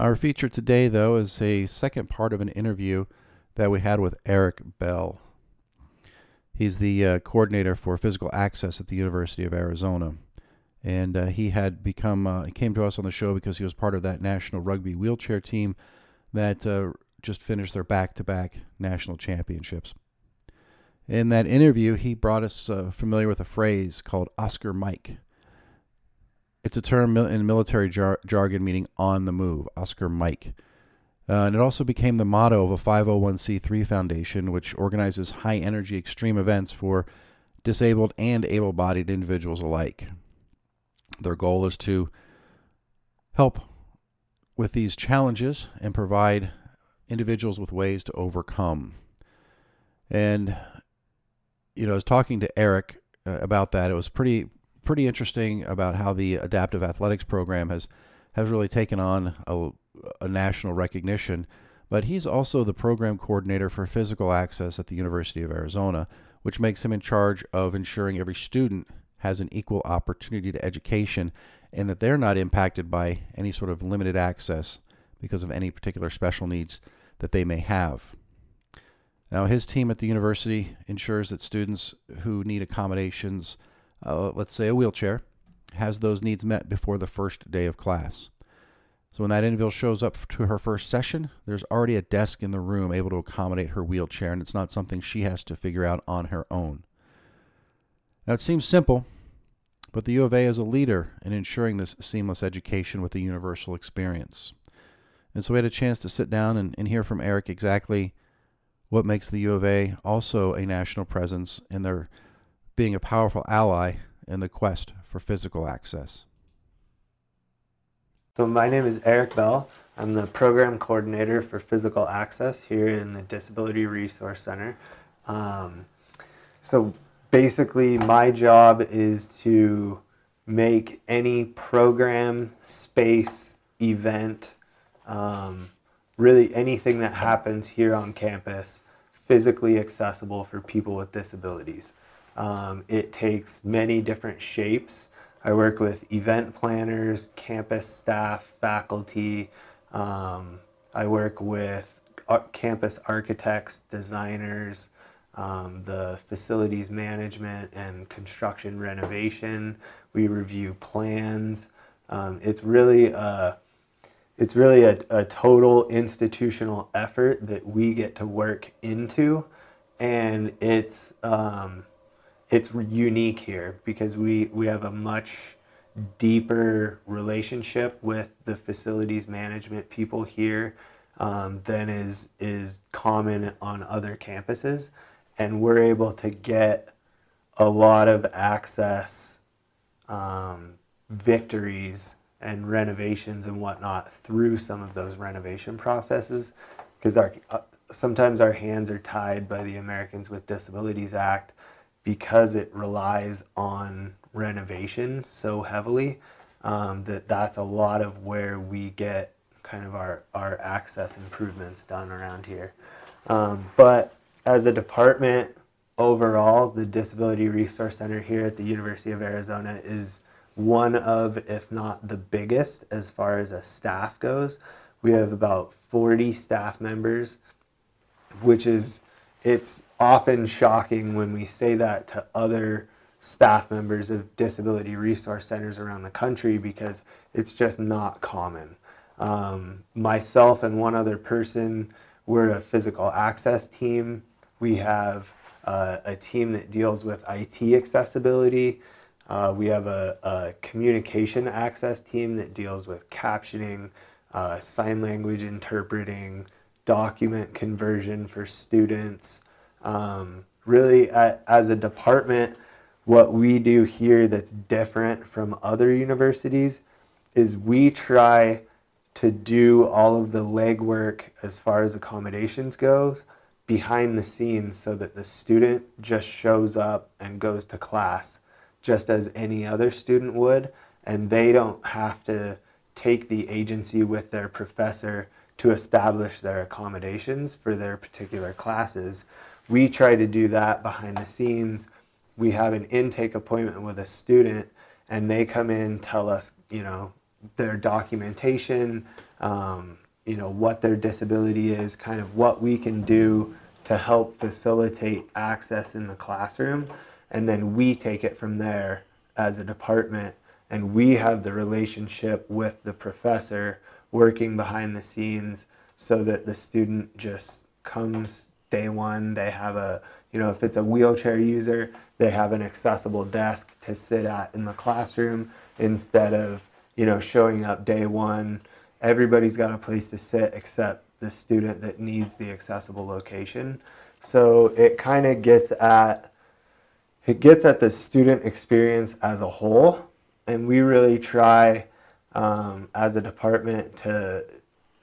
Our feature today, though, is a second part of an interview that we had with Eric Bell. He's the uh, coordinator for physical access at the University of Arizona. And uh, he had become, uh, he came to us on the show because he was part of that national rugby wheelchair team that uh, just finished their back to back national championships. In that interview, he brought us uh, familiar with a phrase called Oscar Mike. It's a term in military jar- jargon meaning on the move, Oscar Mike. Uh, and it also became the motto of a 501c3 foundation, which organizes high energy extreme events for disabled and able bodied individuals alike. Their goal is to help with these challenges and provide individuals with ways to overcome. And, you know, I was talking to Eric uh, about that. It was pretty pretty interesting about how the adaptive athletics program has has really taken on a, a national recognition. But he's also the program coordinator for physical access at the University of Arizona, which makes him in charge of ensuring every student has an equal opportunity to education and that they're not impacted by any sort of limited access because of any particular special needs that they may have. Now, his team at the university ensures that students who need accommodations uh, let's say a wheelchair, has those needs met before the first day of class. So when that individual shows up to her first session, there's already a desk in the room able to accommodate her wheelchair, and it's not something she has to figure out on her own. Now it seems simple, but the U of A is a leader in ensuring this seamless education with a universal experience. And so we had a chance to sit down and, and hear from Eric exactly what makes the U of A also a national presence in their being a powerful ally in the quest for physical access. So, my name is Eric Bell. I'm the program coordinator for physical access here in the Disability Resource Center. Um, so, basically, my job is to make any program, space, event, um, really anything that happens here on campus physically accessible for people with disabilities. Um, it takes many different shapes. I work with event planners, campus staff, faculty. Um, I work with campus architects, designers, um, the facilities management and construction renovation. We review plans. Um, it's really a, it's really a, a total institutional effort that we get to work into, and it's um, it's unique here because we, we have a much deeper relationship with the facilities management people here um, than is is common on other campuses, and we're able to get a lot of access um, victories and renovations and whatnot through some of those renovation processes. Because our uh, sometimes our hands are tied by the Americans with Disabilities Act because it relies on renovation so heavily um, that that's a lot of where we get kind of our, our access improvements done around here. Um, but as a department overall, the Disability Resource Center here at the University of Arizona is one of, if not the biggest, as far as a staff goes. We have about 40 staff members, which is it's often shocking when we say that to other staff members of disability resource centers around the country because it's just not common. Um, myself and one other person, we're a physical access team. We have uh, a team that deals with IT accessibility. Uh, we have a, a, communication access team that deals with captioning, uh, sign language interpreting, document conversion for students. Um, really, as a department, what we do here that's different from other universities is we try to do all of the legwork as far as accommodations goes behind the scenes so that the student just shows up and goes to class just as any other student would and they don't have to take the agency with their professor to establish their accommodations for their particular classes. We try to do that behind the scenes. We have an intake appointment with a student and they come in, tell us, you know, their documentation, um, you know, what their disability is, kind of what we can do to help facilitate access in the classroom. And then we take it from there as a department and we have the relationship with the professor working behind the scenes so that the student just comes day one they have a you know if it's a wheelchair user they have an accessible desk to sit at in the classroom instead of you know showing up day one. Everybody's got a place to sit except the student that needs the accessible location. So it kind of gets at it gets at the student experience as a whole. And we really try um, as a department to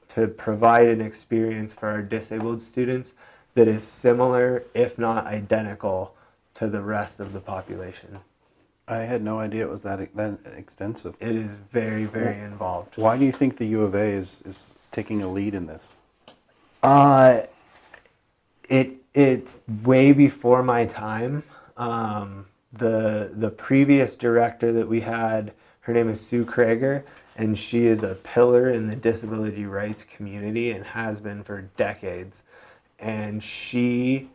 to provide an experience for our disabled students that is similar, if not identical, to the rest of the population. I had no idea it was that that extensive. It is very, very involved. Why do you think the U of A is, is taking a lead in this? Uh, it it's way before my time. Um, the the previous director that we had, her name is Sue Kroeger, and she is a pillar in the disability rights community and has been for decades. And she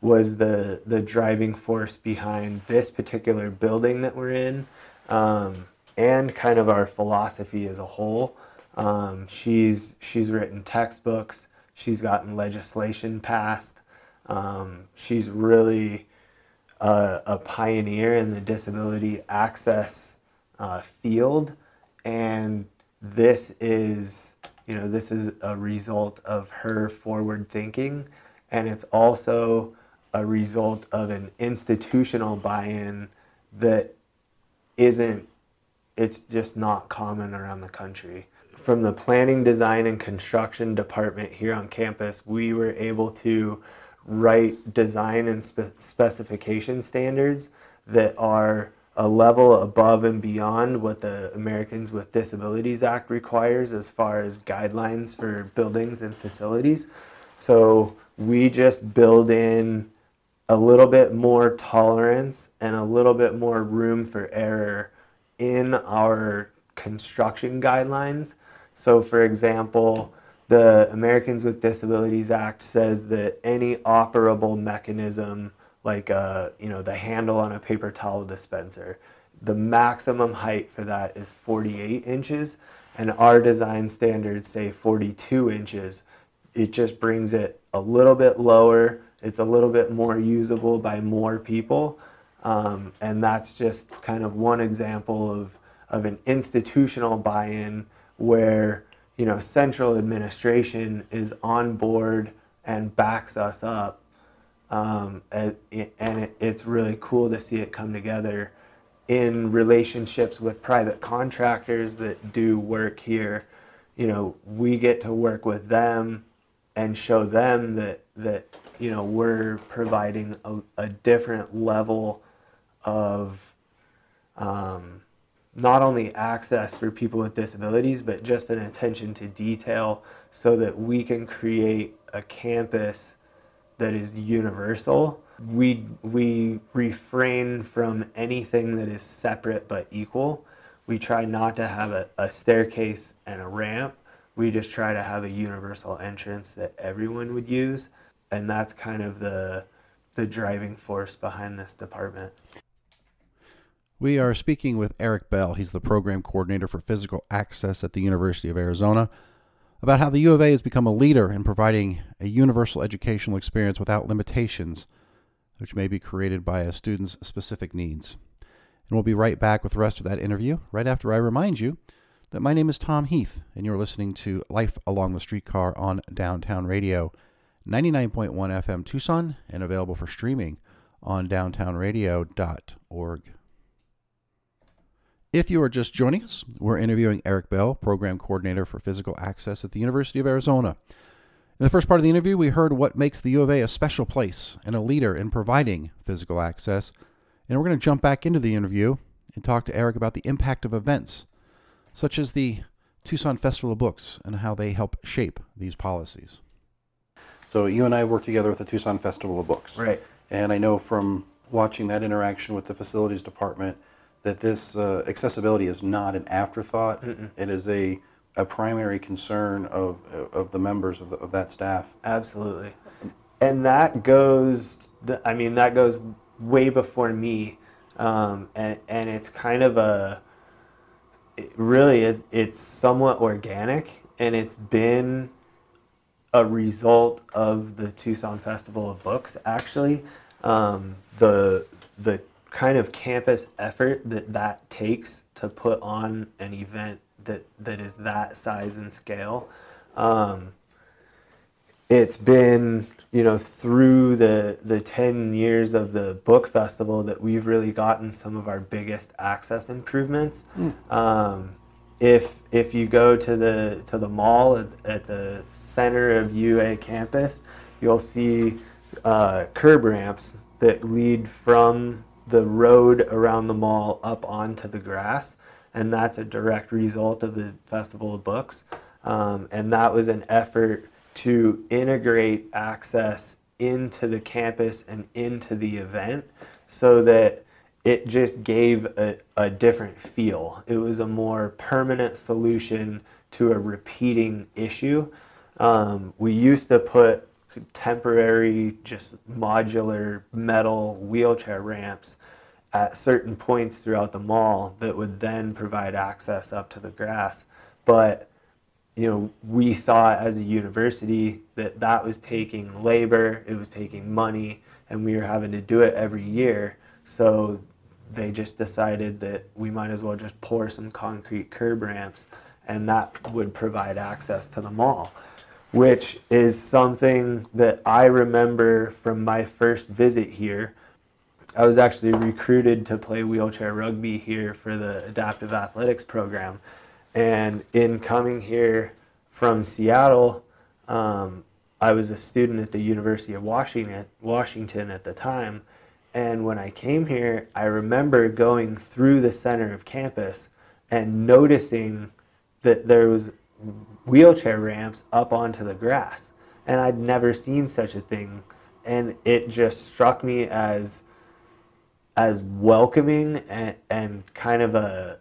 was the the driving force behind this particular building that we're in, um, and kind of our philosophy as a whole. Um, she's she's written textbooks. She's gotten legislation passed. Um, she's really a, a, pioneer in the disability access uh, field, and this is you know this is a result of her forward thinking, and it's also a result of an institutional buy-in that isn't it's just not common around the country. From the planning design and construction department here on campus we were able to write design and spe- specification standards that are a level above and beyond what the Americans with Disabilities Act requires as far as guidelines for buildings and facilities. So we just build in a little bit more tolerance and a little bit more room for error in our construction guidelines. So, for example, the Americans with Disabilities Act says that any operable mechanism, like uh, you know the handle on a paper towel dispenser, the maximum height for that is 48 inches, and our design standards say 42 inches. It just brings it a little bit lower. It's a little bit more usable by more people, um, and that's just kind of one example of of an institutional buy-in where you know, central administration is on board and backs us up. Um, and, and it, it's really cool to see it come together in relationships with private contractors that do work here. You know, we get to work with them and show them that that you know we're providing a, a different level of um, not only access for people with disabilities, but just an attention to detail so that we can create a campus that is universal. We, we refrain from anything that is separate but equal. We try not to have a, a staircase and a ramp. We just try to have a universal entrance that everyone would use. And that's kind of the, the driving force behind this department. We are speaking with Eric Bell. He's the program coordinator for physical access at the University of Arizona about how the U of A has become a leader in providing a universal educational experience without limitations, which may be created by a student's specific needs. And we'll be right back with the rest of that interview right after I remind you that my name is Tom Heath, and you're listening to Life Along the Streetcar on Downtown Radio, 99.1 FM Tucson, and available for streaming on downtownradio.org. If you are just joining us, we're interviewing Eric Bell, Program Coordinator for Physical Access at the University of Arizona. In the first part of the interview, we heard what makes the U of A a special place and a leader in providing physical access. And we're going to jump back into the interview and talk to Eric about the impact of events, such as the Tucson Festival of Books, and how they help shape these policies. So, you and I work together with the Tucson Festival of Books. Right. And I know from watching that interaction with the facilities department that this uh, accessibility is not an afterthought. Mm-mm. It is a, a primary concern of, of the members of, the, of that staff. Absolutely. And that goes, I mean, that goes way before me. Um, and, and it's kind of a, it really, it, it's somewhat organic and it's been a result of the Tucson Festival of Books, actually. Um, the, the kind of campus effort that that takes to put on an event that, that is that size and scale. Um, it's been you know through the the 10 years of the book festival that we've really gotten some of our biggest access improvements Mm. um, if if you go to the to the mall at, at the center of UA campus you'll see uh, curb ramps that lead from the road around the mall up onto the grass and that's a direct result of the festival of books um, and that was an effort to integrate access into the campus and into the event so that it just gave a, a different feel. It was a more permanent solution to a repeating issue. Um, we used to put temporary, just modular metal wheelchair ramps at certain points throughout the mall that would then provide access up to the grass. But you know, we saw as a university that that was taking labor, it was taking money, and we were having to do it every year. So they just decided that we might as well just pour some concrete curb ramps, and that would provide access to the mall, which is something that I remember from my first visit here. I was actually recruited to play wheelchair rugby here for the adaptive athletics program. And in coming here from Seattle, um, I was a student at the University of Washington, Washington at the time. And when I came here, I remember going through the center of campus and noticing that there was wheelchair ramps up onto the grass. And I'd never seen such a thing. And it just struck me as as welcoming and, and kind of a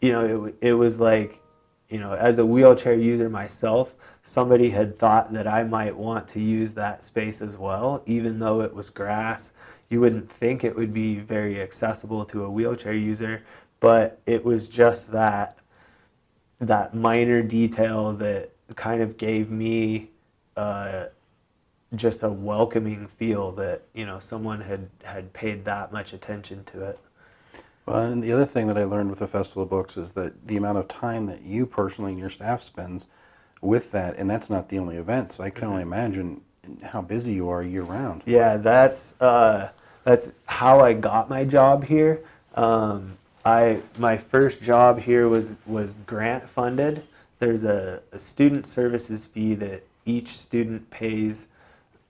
you know it, it was like you know as a wheelchair user myself somebody had thought that i might want to use that space as well even though it was grass you wouldn't think it would be very accessible to a wheelchair user but it was just that that minor detail that kind of gave me uh, just a welcoming feel that you know someone had had paid that much attention to it. Well, and the other thing that I learned with the Festival of Books is that the amount of time that you personally and your staff spends with that, and that's not the only event. So I can only imagine how busy you are year round. Yeah, that's uh, that's how I got my job here. Um, I my first job here was was grant funded. There's a, a student services fee that each student pays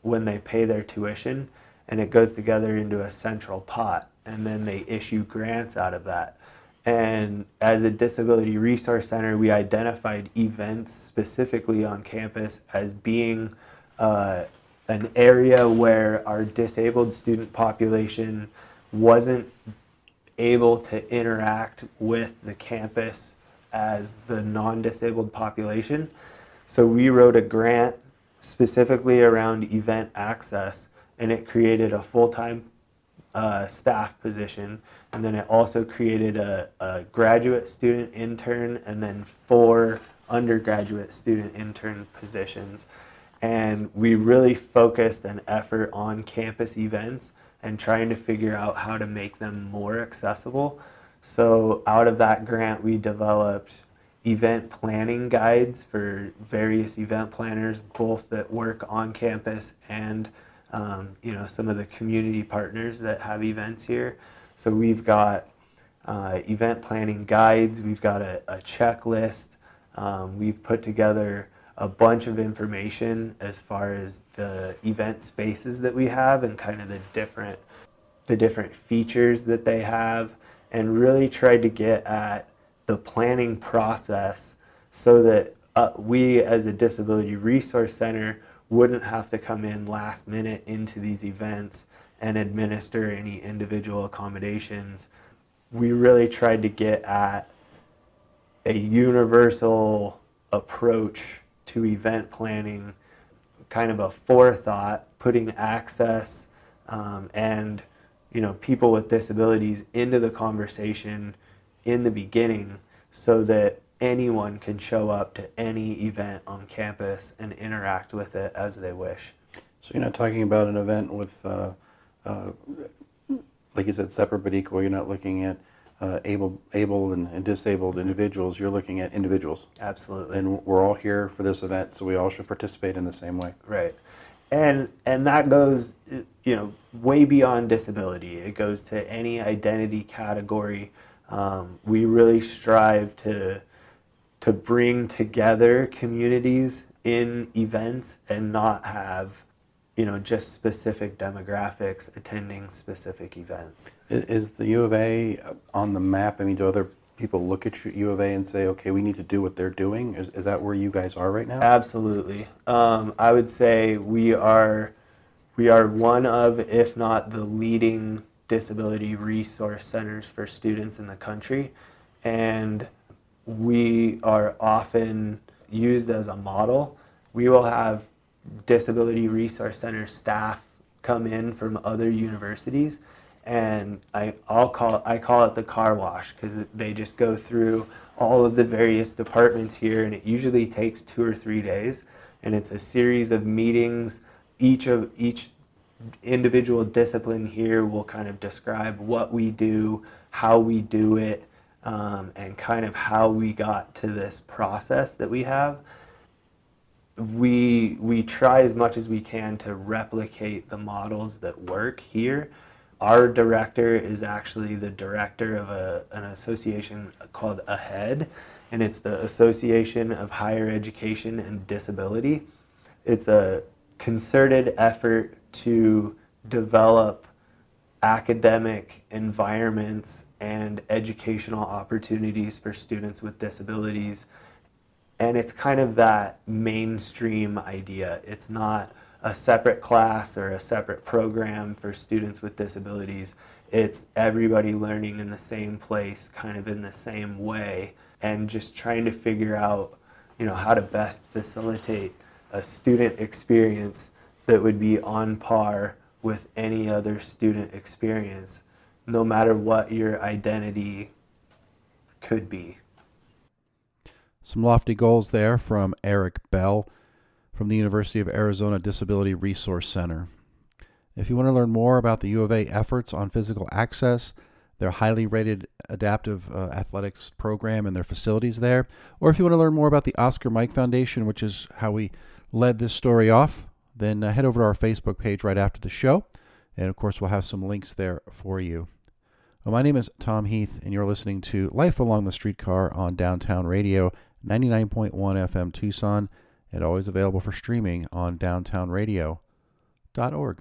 when they pay their tuition, and it goes together into a central pot, and then they issue grants out of that. And as a disability resource center, we identified events specifically on campus as being uh, an area where our disabled student population wasn't able to interact with the campus as the non disabled population. So we wrote a grant specifically around event access, and it created a full time uh, staff position. And then it also created a, a graduate student intern and then four undergraduate student intern positions. And we really focused an effort on campus events and trying to figure out how to make them more accessible. So, out of that grant, we developed event planning guides for various event planners, both that work on campus and um, you know some of the community partners that have events here. So we've got uh, event planning guides, we've got a, a checklist, um, we've put together a bunch of information as far as the event spaces that we have and kind of the different the different features that they have and really tried to get at the planning process so that uh, we as a disability resource center wouldn't have to come in last minute into these events and administer any individual accommodations. We really tried to get at a universal approach to event planning, kind of a forethought, putting access um, and you know people with disabilities into the conversation in the beginning so that anyone can show up to any event on campus and interact with it as they wish. So you're not talking about an event with, uh, uh, like you said, separate but equal. You're not looking at uh, able, able and, and disabled individuals. You're looking at individuals. Absolutely. And we're all here for this event, so we all should participate in the same way. Right. And and that goes, you know, way beyond disability. It goes to any identity category. Um, we really strive to to bring together communities in events and not have you know just specific demographics attending specific events is the u of a on the map i mean do other people look at U of A and say, okay, we need to do what they're doing? Is, is that where you guys are right now? Absolutely. Um, I would say we are we are one of, if not the leading disability resource centers for students in the country, and we are often used as a model. We will have disability resource center staff come in from other universities and I, I'll call I call it the car wash because they just go through all of the various departments here, and it usually takes two or three days, and it's a series of meetings. Each of each individual discipline here will kind of describe what we do, how we do it, um, and kind of how we got to this process that we have. We we try as much as we can to replicate the models that work here our director is actually the director of a, an association called AHEAD, and it's the Association of Higher Education and Disability. It's a concerted effort to develop academic environments and educational opportunities for students with disabilities. And it's kind of that mainstream idea. It's not a separate class or a separate program for students with disabilities. It's everybody learning in the same place, kind of in the same way, and just trying to figure out, you know, how to best facilitate a student experience that would be on par with any other student experience, no matter what your identity could be. Some lofty goals there from Eric Bell from the University of Arizona Disability Resource Center. If you want to learn more about the U of A efforts on physical access, their highly rated adaptive uh, athletics program and their facilities there, or if you want to learn more about the Oscar Mike Foundation, which is how we led this story off, then uh, head over to our Facebook page right after the show. And of course, we'll have some links there for you. Well, my name is Tom Heath, and you're listening to Life Along the Streetcar on Downtown Radio, 99.1 FM Tucson and always available for streaming on downtownradio.org.